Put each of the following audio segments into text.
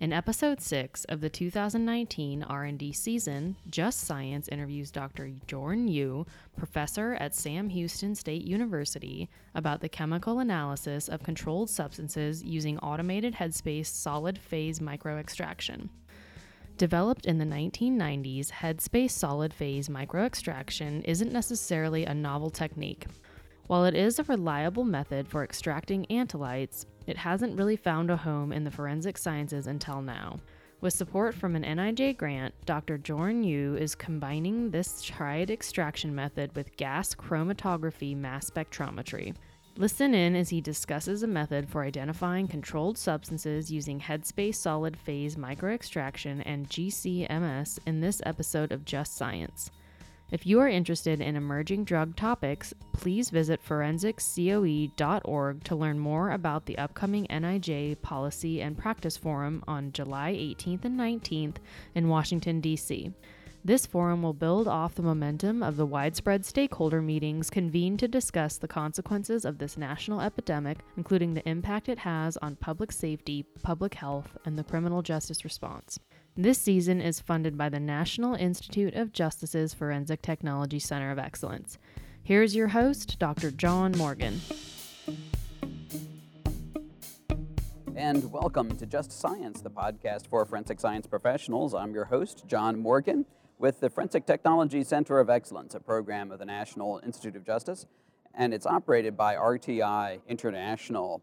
In episode 6 of the 2019 R&D season, Just Science interviews Dr. Jorn Yu, professor at Sam Houston State University, about the chemical analysis of controlled substances using automated headspace solid phase microextraction. Developed in the 1990s, headspace solid phase microextraction isn't necessarily a novel technique. While it is a reliable method for extracting analytes, it hasn't really found a home in the forensic sciences until now. With support from an NIJ grant, Dr. Jorn Yu is combining this tried extraction method with gas chromatography mass spectrometry. Listen in as he discusses a method for identifying controlled substances using headspace solid phase microextraction and GCMS in this episode of Just Science. If you are interested in emerging drug topics, please visit forensiccoe.org to learn more about the upcoming NIJ Policy and Practice Forum on July 18th and 19th in Washington, D.C. This forum will build off the momentum of the widespread stakeholder meetings convened to discuss the consequences of this national epidemic, including the impact it has on public safety, public health, and the criminal justice response. This season is funded by the National Institute of Justice's Forensic Technology Center of Excellence. Here's your host, Dr. John Morgan. And welcome to Just Science, the podcast for forensic science professionals. I'm your host, John Morgan, with the Forensic Technology Center of Excellence, a program of the National Institute of Justice, and it's operated by RTI International.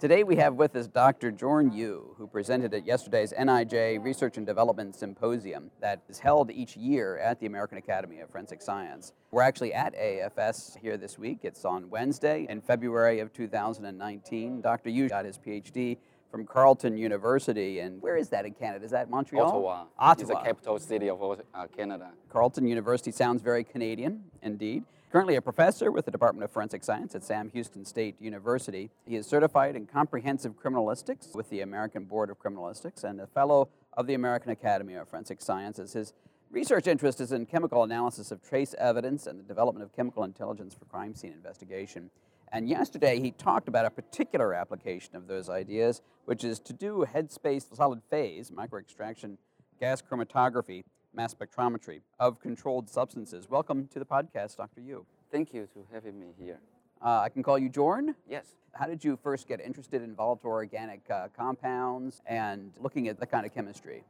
Today we have with us Dr. Jorn Yu, who presented at yesterday's NIJ Research and Development Symposium that is held each year at the American Academy of Forensic Science. We're actually at AFS here this week. It's on Wednesday in February of 2019. Dr. Yu got his PhD from Carleton University. And where is that in Canada? Is that Montreal? Ottawa. Ottawa. is the capital city of uh, Canada. Carleton University sounds very Canadian indeed. Currently a professor with the Department of Forensic Science at Sam Houston State University. He is certified in comprehensive criminalistics with the American Board of Criminalistics and a fellow of the American Academy of Forensic Sciences. His research interest is in chemical analysis of trace evidence and the development of chemical intelligence for crime scene investigation. And yesterday he talked about a particular application of those ideas, which is to do headspace solid phase microextraction gas chromatography mass spectrometry of controlled substances. Welcome to the podcast, Dr. Yu. Thank you for having me here. Uh, I can call you Jorn. Yes. How did you first get interested in volatile organic uh, compounds and looking at the kind of chemistry?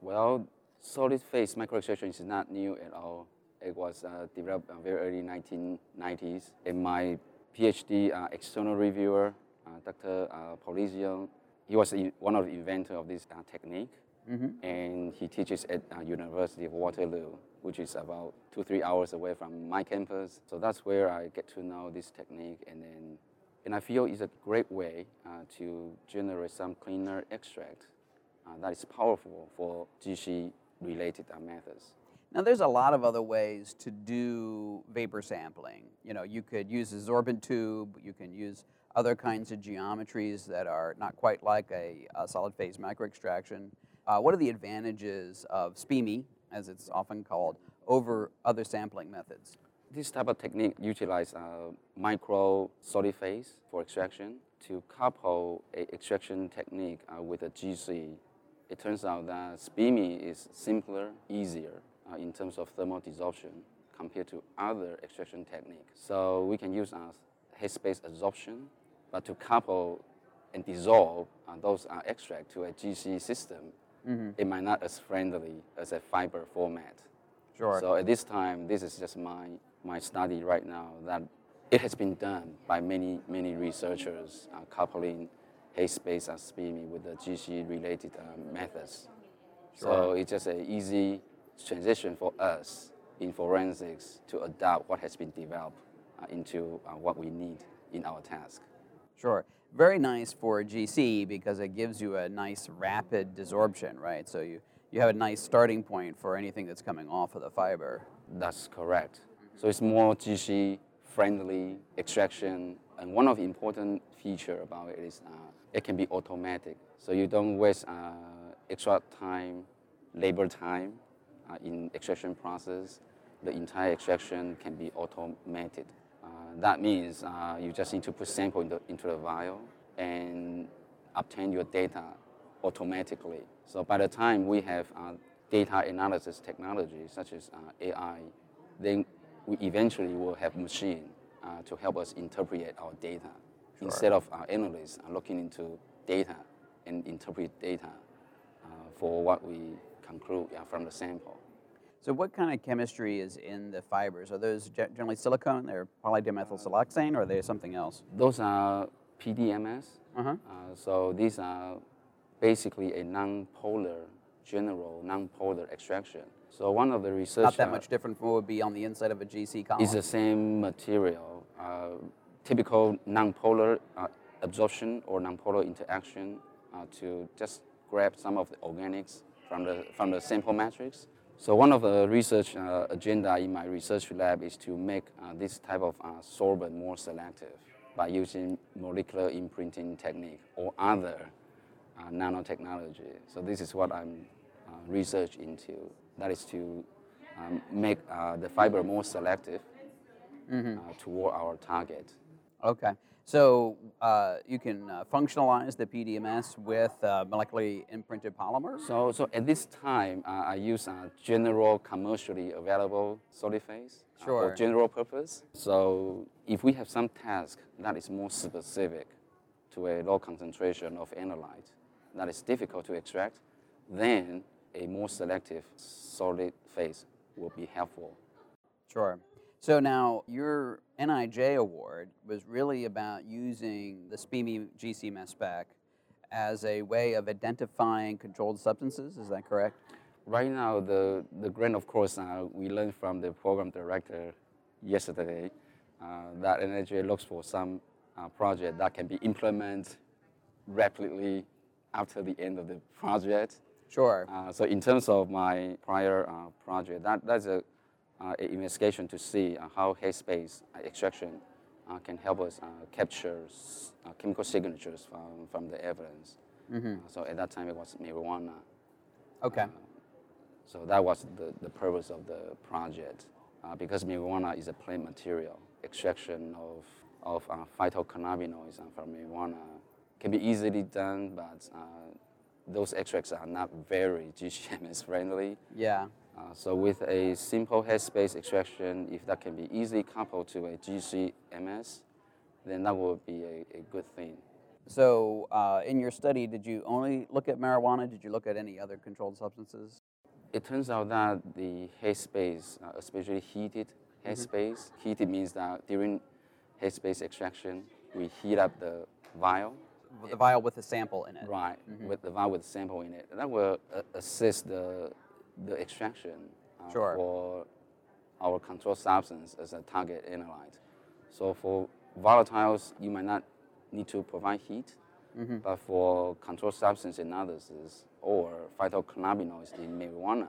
Well, solid phase microextraction is not new at all. It was uh, developed in very early 1990s. In my PhD uh, external reviewer, uh, Dr. Uh, Pawliszyn, he was one of the inventors of this uh, technique. Mm-hmm. and he teaches at uh, University of Waterloo, which is about two three hours away from my campus. So that's where I get to know this technique, and then and I feel it's a great way uh, to generate some cleaner extract uh, that is powerful for GC related uh, methods. Now, there's a lot of other ways to do vapor sampling. You know, you could use a sorbent tube, you can use other kinds of geometries that are not quite like a, a solid phase microextraction. Uh, what are the advantages of SPME, as it's often called, over other sampling methods? This type of technique utilizes uh, micro solid phase for extraction to couple a extraction technique uh, with a GC. It turns out that SPME is simpler, easier uh, in terms of thermal desorption compared to other extraction techniques. So we can use uh, headspace absorption, but to couple and dissolve those extract to a GC system, it might not as friendly as a fiber format. Sure. So at this time, this is just my, my study right now that it has been done by many, many researchers uh, coupling headspace uh, SPME with the GC-related uh, methods. So it's just an easy transition for us in forensics to adopt what has been developed uh, into uh, what we need in our task. Sure. Very nice for GC because it gives you a nice rapid desorption, right? So you, you have a nice starting point for anything that's coming off of the fiber. That's correct. So it's more GC friendly extraction, and one of the important feature about it is uh, it can be automatic. So you don't waste uh, extra time, labor time uh, in extraction process. The entire extraction can be automated. Uh, that means uh, you just need to put sample into, into the vial and obtain your data automatically. So by the time we have uh, data analysis technology such as uh, AI, then we eventually will have machine uh, to help us interpret our data instead of our analysts are looking into data and interpret data uh, for what we conclude from the sample. So, what kind of chemistry is in the fibers? Are those generally silicone? They're polydimethylsiloxane, or are they something else? Those are PDMS. Uh-huh. Uh, so these are basically a non-polar, general non-polar extraction. So one of the research Not that much different from what would be on the inside of a GC column. is the same material. Uh, typical non-polar uh, absorption or non-polar interaction uh, to just grab some of the organics from the, from the sample matrix. So one of the research uh, agenda in my research lab is to make uh, this type of uh, sorbent more selective by using molecular imprinting technique or other uh, nanotechnology. So this is what I'm uh, research into. That is to um, make uh, the fiber more selective uh, toward our target. Okay. So uh, you can uh, functionalize the PDMS with uh, molecularly imprinted polymers? So, so at this time, uh, I use a general commercially available solid phase uh, Sure. for general purpose. So if we have some task that is more specific to a low concentration of analyte that is difficult to extract, then a more selective solid phase will be helpful. Sure. So now your NIJ award was really about using the SPME GC spec as a way of identifying controlled substances. Is that correct? Right now, the, the grant, of course, uh, we learned from the program director yesterday uh, that NIJ looks for some uh, project that can be implemented rapidly after the end of the project. Sure. Uh, so in terms of my prior uh, project, that, that's a investigation to see uh, how headspace uh, extraction uh, can help us uh, capture s- uh, chemical signatures from, from the evidence. Uh, so at that time, it was marijuana. Okay. So that was the, the purpose of the project. Uh, because marijuana is a plant material, extraction of, of uh, phytocannabinoids uh, from marijuana can be easily done, but uh, those extracts are not very GCMS friendly. Yeah. Uh, so with a simple headspace extraction, if that can be easily coupled to a GCMS, then that would be a, a good thing. So uh, in your study, did you only look at marijuana? Did you look at any other controlled substances? It turns out that the headspace, uh, especially heated headspace, heated means that during headspace extraction, we heat up the vial, The vial with the sample in it. right, with the vial with the sample in it. That will uh, assist the, the extraction uh, Sure. for our control substance as a target analyte. So for volatiles, you might not need to provide heat, but for control substance analysis or phytocannabinoids in marijuana,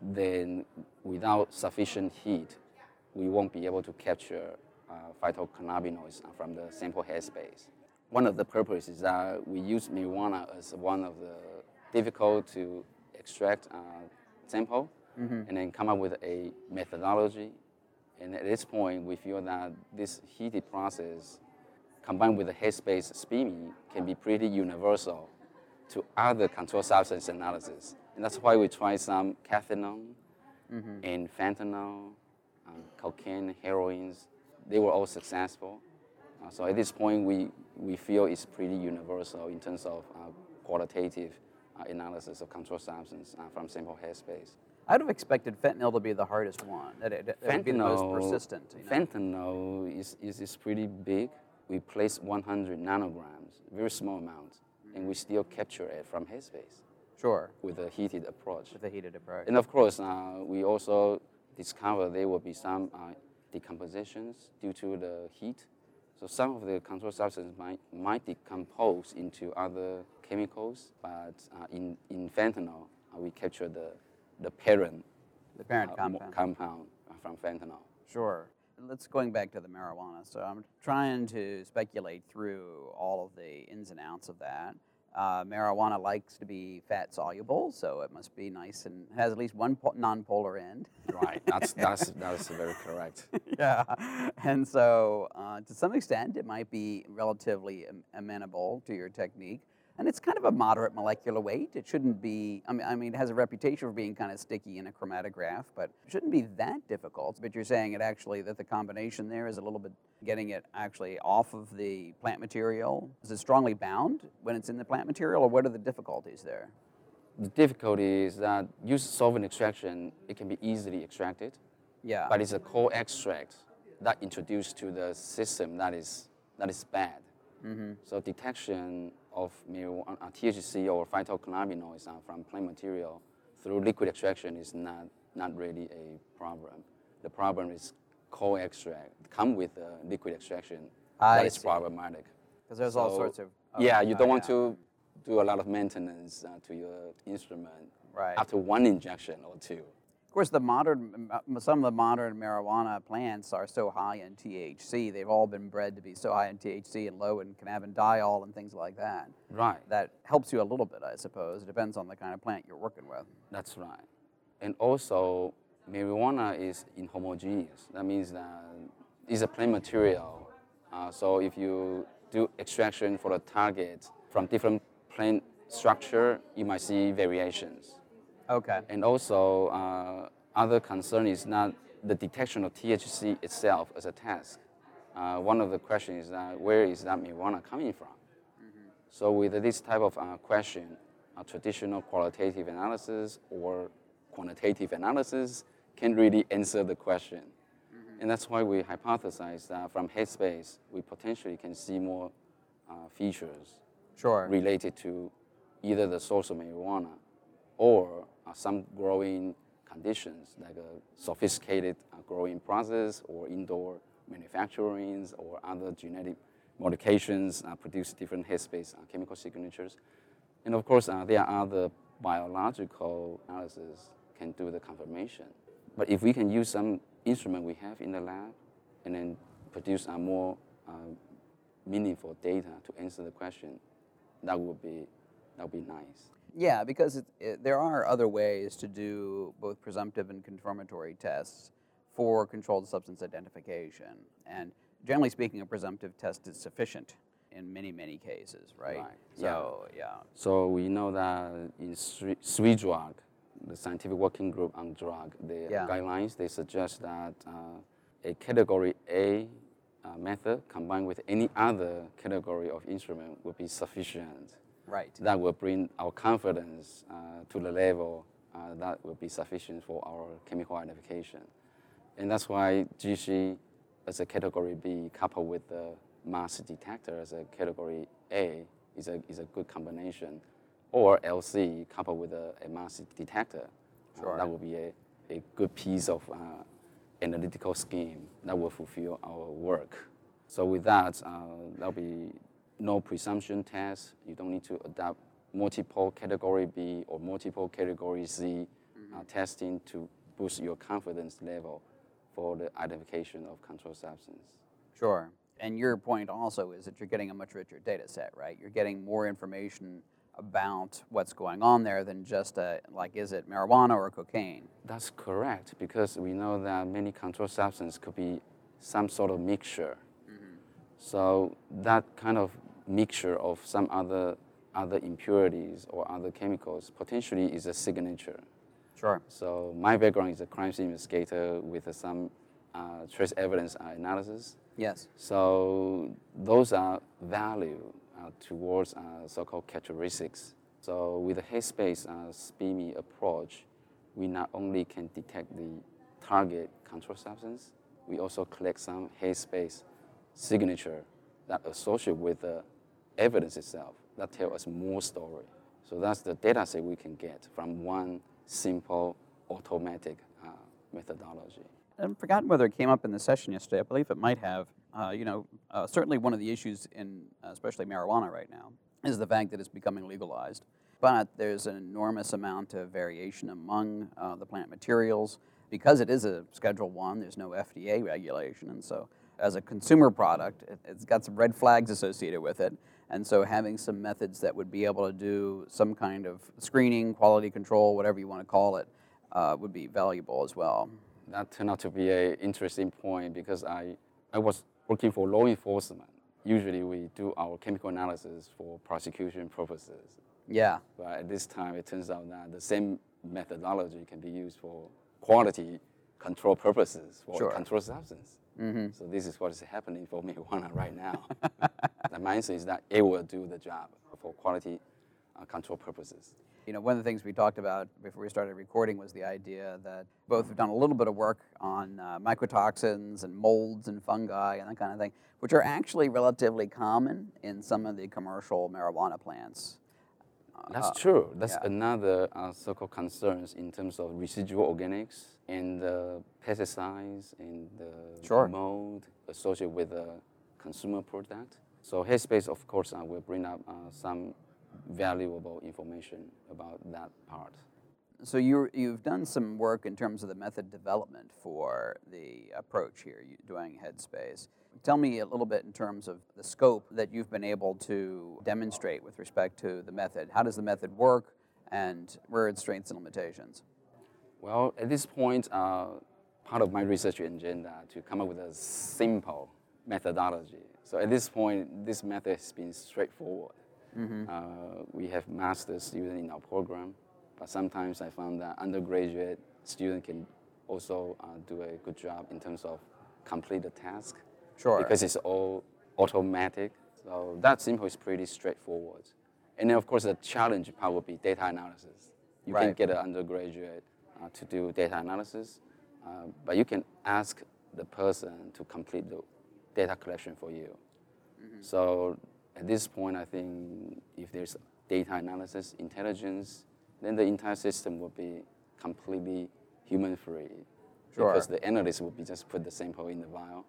then without sufficient heat, we won't be able to capture uh, phytocannabinoids from the sample headspace. One of the purposes is that we use marijuana as one of the difficult to extract uh, sample and then come up with a methodology. And at this point, we feel that this heated process combined with the headspace SPME can be pretty universal to other controlled substance analysis. And that's why we try some cathinone and fentanyl, uh, cocaine, heroines. They were all successful. Uh, so at this point, we, we feel it's pretty universal in terms of uh, qualitative analysis of controlled substance uh, from sample headspace. I'd have expected fentanyl to be the hardest one. That it, it would be the most persistent. You know? fentanyl is, is, is pretty big. We place 100 nanograms, very small amount, and we still capture it from headspace Sure. with a heated approach. With a heated approach. And of course, uh, we also discover there will be some uh, decompositions due to the heat. So some of the controlled substances might, might decompose into other chemicals, but uh, in, in fentanyl, uh, we capture the, the parent, The parent uh, compound. compound from fentanyl. Sure. Let's going back to the marijuana. So I'm trying to speculate through all of the ins and outs of that. Uh, marijuana likes to be fat soluble, so it must be nice and has at least one po- non-polar end. Right, that's, that's, that's very correct. yeah, and so uh, to some extent, it might be relatively am- amenable to your technique. And it's kind of a moderate molecular weight. It shouldn't be, I mean, I mean, it has a reputation for being kind of sticky in a chromatograph, but it shouldn't be that difficult. But you're saying it actually, that the combination there is a little bit getting it actually off of the plant material. Is it strongly bound when it's in the plant material, or what are the difficulties there? The difficulty is that use solvent extraction, it can be easily extracted, Yeah. but it's a co-extract that introduced to the system that is, that is bad. Mm-hmm. So detection of marijuana, uh, THC or phytocannabinoids uh, from plant material through liquid extraction is not, not really a problem. The problem is co-extract, come with the liquid extraction, I that is see. problematic. Because there's all sorts of. yeah, you uh, don't want yeah. to do a lot of maintenance uh, to your instrument Right. after one injection or two. Of course, the modern, some of the modern marijuana plants are so high in THC. They've all been bred to be so high in THC and low in cannabidiol and things like that. Right. That helps you a little bit, I suppose. It depends on the kind of plant you're working with. That's right. And also, marijuana is inhomogeneous. That means that it's a plant material. Uh, so if you do extraction for the target from different plant structure, you might see variations. Okay. And also, uh, other concern is not the detection of THC itself as a task. Uh, one of the questions is that where is that marijuana coming from? So with this type of uh, question, a traditional qualitative analysis or quantitative analysis can really answer the question. And that's why we hypothesize that from headspace, we potentially can see more uh, features Sure. related to either the source of marijuana or uh, some growing conditions like a sophisticated uh, growing process or indoor manufacturings or other genetic modifications uh, produce different headspace chemical signatures. And of course, there are other biological analysis can do the confirmation. But if we can use some instrument we have in the lab and then produce a more uh, meaningful data to answer the question, that would be that would be nice. Yeah, because it, it, there are other ways to do both presumptive and confirmatory tests for controlled substance identification. And generally speaking, a presumptive test is sufficient in many, many cases, right? Right, So, yeah. So we know that in Swe- SWGDRUG, the scientific working group on drug, the Yeah. guidelines they suggest that uh, a category A uh, method combined with any other category of instrument would be sufficient. Right. That will bring our confidence uh, to the level uh, that will be sufficient for our chemical identification. And that's why GC as a category B coupled with the mass detector as a category A is a, is a good combination. Or LC coupled with a, a mass detector. Uh, that will be a, a good piece of uh, analytical scheme that will fulfill our work. So with that, uh, there'll be no presumption test. You don't need to adopt multiple category B or multiple category C uh, testing to boost your confidence level for the identification of controlled substance. Sure. And your point also is that you're getting a much richer data set, right? You're getting more information about what's going on there than just a, like, is it marijuana or cocaine? That's correct because we know that many controlled substances could be some sort of mixture. So that kind of mixture of some other other impurities or other chemicals potentially is a signature. Sure. So my background is a crime scene investigator with some uh, trace evidence analysis. Yes. So those are value uh, towards uh, so-called characteristics. So with the headspace uh, SPME approach, we not only can detect the target control substance, we also collect some headspace signature that associate with the evidence itself that tell us more story. So that's the data set we can get from one simple automatic uh, methodology. I've forgotten whether it came up in the session yesterday. I believe it might have. Uh, you know, uh, certainly one of the issues in uh, especially marijuana right now is the fact that it's becoming legalized. but there's an enormous amount of variation among uh, the plant materials. Because it is a Schedule One, there's no FDA regulation, and so as a consumer product, it, has got some red flags associated with it. And so having some methods that would be able to do some kind of screening, quality control, whatever you want to call it, uh, would be valuable as well. That turned out to be an interesting point because I, I was working for law enforcement. Usually we do our chemical analysis for prosecution purposes. Yeah. But at this time, it turns out that the same methodology can be used for quality control purposes for Sure. controlled substance. Mm-hmm. So this is what is happening for marijuana right now. the answer is that it will do the job for quality uh, control purposes. You know, one of the things we talked about before we started recording was the idea that both have done a little bit of work on uh, mycotoxins and molds and fungi and that kind of thing, which are actually relatively common in some of the commercial marijuana plants. That's Uh, true. That's yeah. another uh, so-called concerns in terms of residual organics and the pesticides and the Sure. mold associated with the consumer product. So Headspace, of course, uh, will bring up uh, some valuable information about that part. So you you've done some work in terms of the method development for the approach here, you, doing Headspace. Tell me a little bit in terms of the scope that you've been able to demonstrate with respect to the method. How does the method work, and where are its strengths and limitations? Well, at this point, uh, part of my research agenda to come up with a simple methodology. So at this point, this method has been straightforward. Uh, we have master's students in our program, but sometimes I found that undergraduate student can also uh, do a good job in terms of complete the task Sure. because it's all automatic. So that simple is pretty straightforward. And then, of course, the challenge part would be data analysis. You can Right. get an undergraduate uh, to do data analysis, uh, but you can ask the person to complete the data collection for you. So at this point, I think if there's data analysis intelligence, then the entire system will be completely human-free. Sure. Because the analyst would be just put the sample in the vial,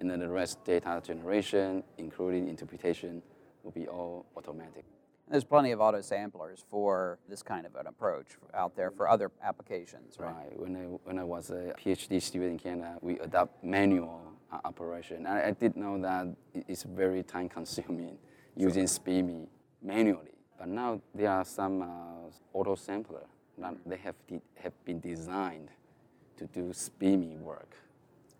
and then the rest data generation, including interpretation, will be all automatic. There's plenty of auto samplers for this kind of an approach out there for other applications, right? Right. When I, when I was a PhD student in Canada, we adopt manual uh, operation. I, I did know that it's very time consuming using SPME manually. But now there are some uh, auto sampler they have, de- have been designed to do SPME work.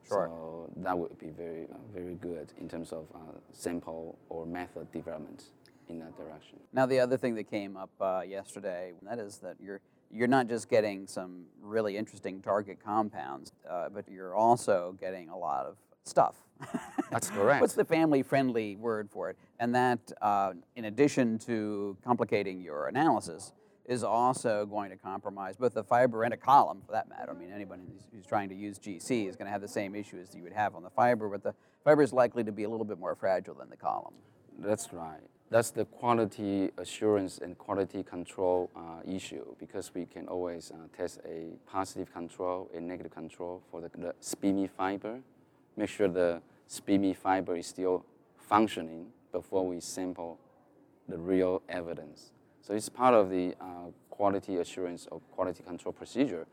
Sure. So that would be very, uh, very good in terms of uh, sample or method development in that direction. Now, the other thing that came up uh, yesterday, that is that you're you're not just getting some really interesting target compounds, uh, but you're also getting a lot of stuff. That's correct. What's the family-friendly word for it? And that, uh, in addition to complicating your analysis, is also going to compromise both the fiber and a column, for that matter. I mean, anybody who's, trying to use GC is going to have the same issue as you would have on the fiber, but the fiber is likely to be a little bit more fragile than the column. That's right. That's the quality assurance and quality control uh, issue because we can always uh, test a positive control, a negative control for the, the SPME fiber. Make sure the SPME fiber is still functioning before we sample the real evidence. So it's part of the uh, quality assurance or quality control procedure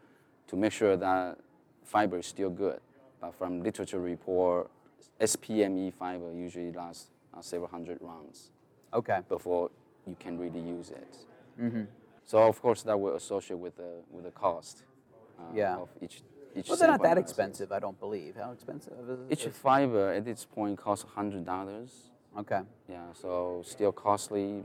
to make sure that fiber is still good. But from literature report, SPME fiber usually lasts uh, several hundred rounds Okay. before you can really use it. Mm-hmm. So of course that will associate with the with the cost uh, Yeah. of each each. Well, they're not that expensive, I don't believe. How expensive is it? Each fiber at this point costs hundred dollars. Okay. Yeah, so still costly,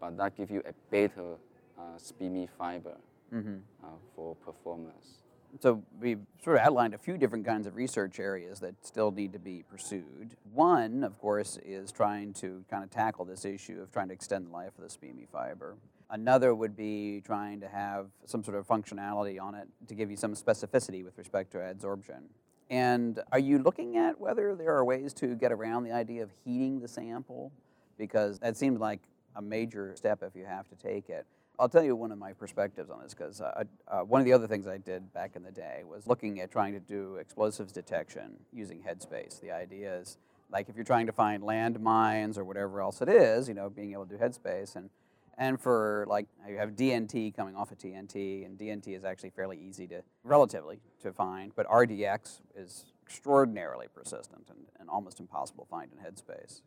but that gives you a better uh, SPME fiber Mm-hmm. uh, for performance. So we've sort of outlined a few different kinds of research areas that still need to be pursued. One, of course, is trying to kind of tackle this issue of trying to extend the life of the SPME fiber. Another would be trying to have some sort of functionality on it to give you some specificity with respect to adsorption. And are you looking at whether there are ways to get around the idea of heating the sample? Because that seems like a major step if you have to take it. I'll tell you one of my perspectives on this because uh, uh, one of the other things I did back in the day was looking at trying to do explosives detection using Headspace. The idea is like if you're trying to find landmines or whatever else it is, you know, being able to do Headspace and And for like, you have DNT coming off of TNT, and DNT is actually fairly easy to, relatively, to find, but RDX is extraordinarily persistent and, and almost impossible to find in Headspace.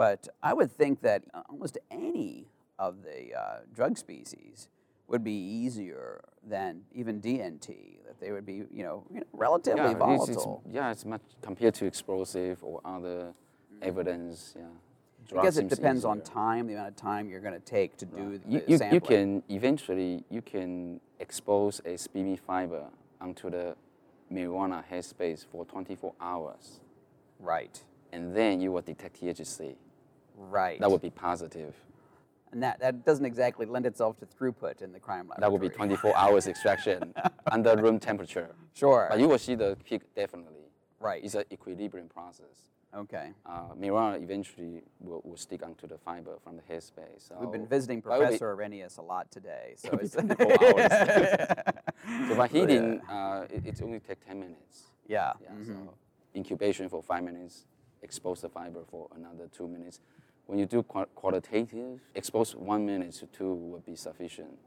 But I would think that uh, almost any of the uh, drug species would be easier than even DNT, that they would be, you know, you know relatively yeah, it's- it's- volatile. yeah, it's much compared to explosive or other evidence. Yeah, I drug guess it depends on time, the amount of time you're going to take to do the You, you, you can eventually you can expose a SPME fiber onto the marijuana headspace for 24 hours, Right, and then you will detect THC. Right. That would be positive. and that, that doesn't exactly lend itself to throughput in the crime laboratory. That would be 24 hours extraction under room temperature. Sure. But you will see the peak definitely. Right. It's an equilibrium process. Okay. Uh, eventually will, will stick onto the fiber from the headspace. So We've been visiting will be- Professor Arrhenius a lot today. So it's 24 hours. So by Yeah. heating, uh, it, it only takes 10 minutes. Yeah. Yeah, mhm. so incubation for five minutes, expose the fiber for another two minutes. When you do qualitative, expose one minute to two would be sufficient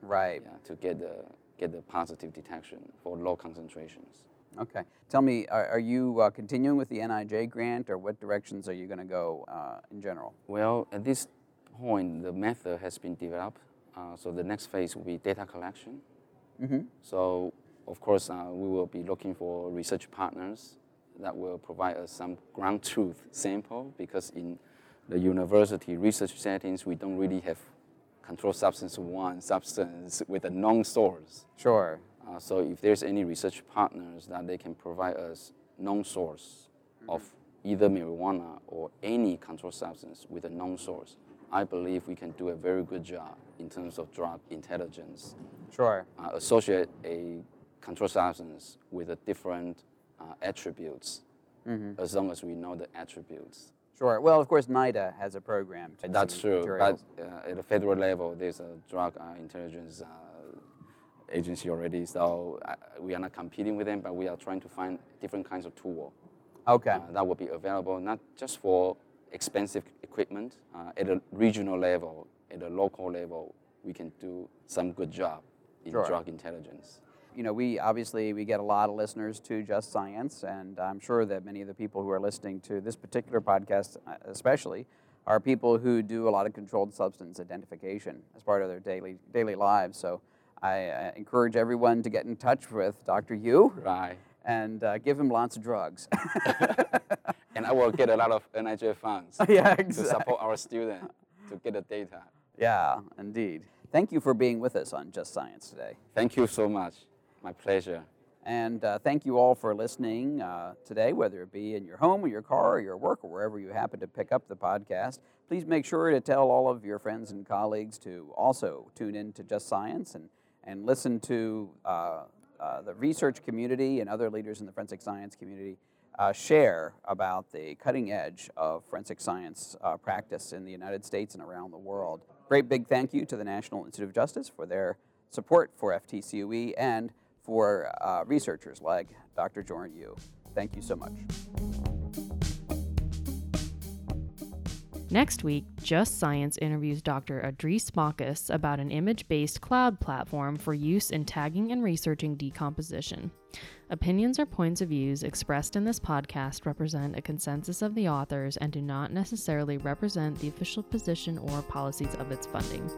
Right. yeah, to get the, get the positive detection for low concentrations. Okay. Tell me, are, are you uh, continuing with the NIJ grant, or what directions are you going to go uh, in general? Well, at this point, the method has been developed. Uh, so the next phase will be data collection. Mm-hmm. So, of course, uh, we will be looking for research partners that will provide us some ground truth sample because in the university research settings, we don't really have controlled substance one substance with a known source. Sure. Uh, so if there's any research partners that they can provide us known source of either marijuana or any controlled substance with a known source, I believe we can do a very good job in terms of drug intelligence. Sure. Uh, associate a controlled substance with a different uh, attributes, as long as we know the attributes. Sure. Well, of course, NIDA has a program. To That's true. materials. But uh, at the federal level, there's a drug uh, intelligence uh, agency already. So uh, we are not competing with them, but we are trying to find different kinds of tool okay. uh, that will be available not just for expensive equipment uh, at a regional level, at a local level. We can do some good job in Sure. drug intelligence. You know, we obviously we get a lot of listeners to Just Science, and I'm sure that many of the people who are listening to this particular podcast, uh, especially, are people who do a lot of controlled substance identification as part of their daily daily lives. So I uh, encourage everyone to get in touch with Dr. Yu Right. and uh, give him lots of drugs. And I will get a lot of NIJ funds yeah, to support our students to get the data. Yeah, indeed. Thank you for being with us on Just Science today. Thank you so much. My pleasure. And uh, thank you all for listening uh, today, whether it be in your home or your car or your work or wherever you happen to pick up the podcast. Please make sure to tell all of your friends and colleagues to also tune in to Just Science and, and listen to uh, uh, the research community and other leaders in the forensic science community uh, share about the cutting edge of forensic science uh, practice in the United States and around the world. Great big thank you to the National Institute of Justice for their support for FTCoE and for uh, researchers like Dr. Jorn Yu. Thank you so much. Next week, Just Science interviews Dr. Audris Mockus about an image based cloud platform for use in tagging and researching decomposition. Opinions or points of views expressed in this podcast represent a consensus of the authors and do not necessarily represent the official position or policies of its funding.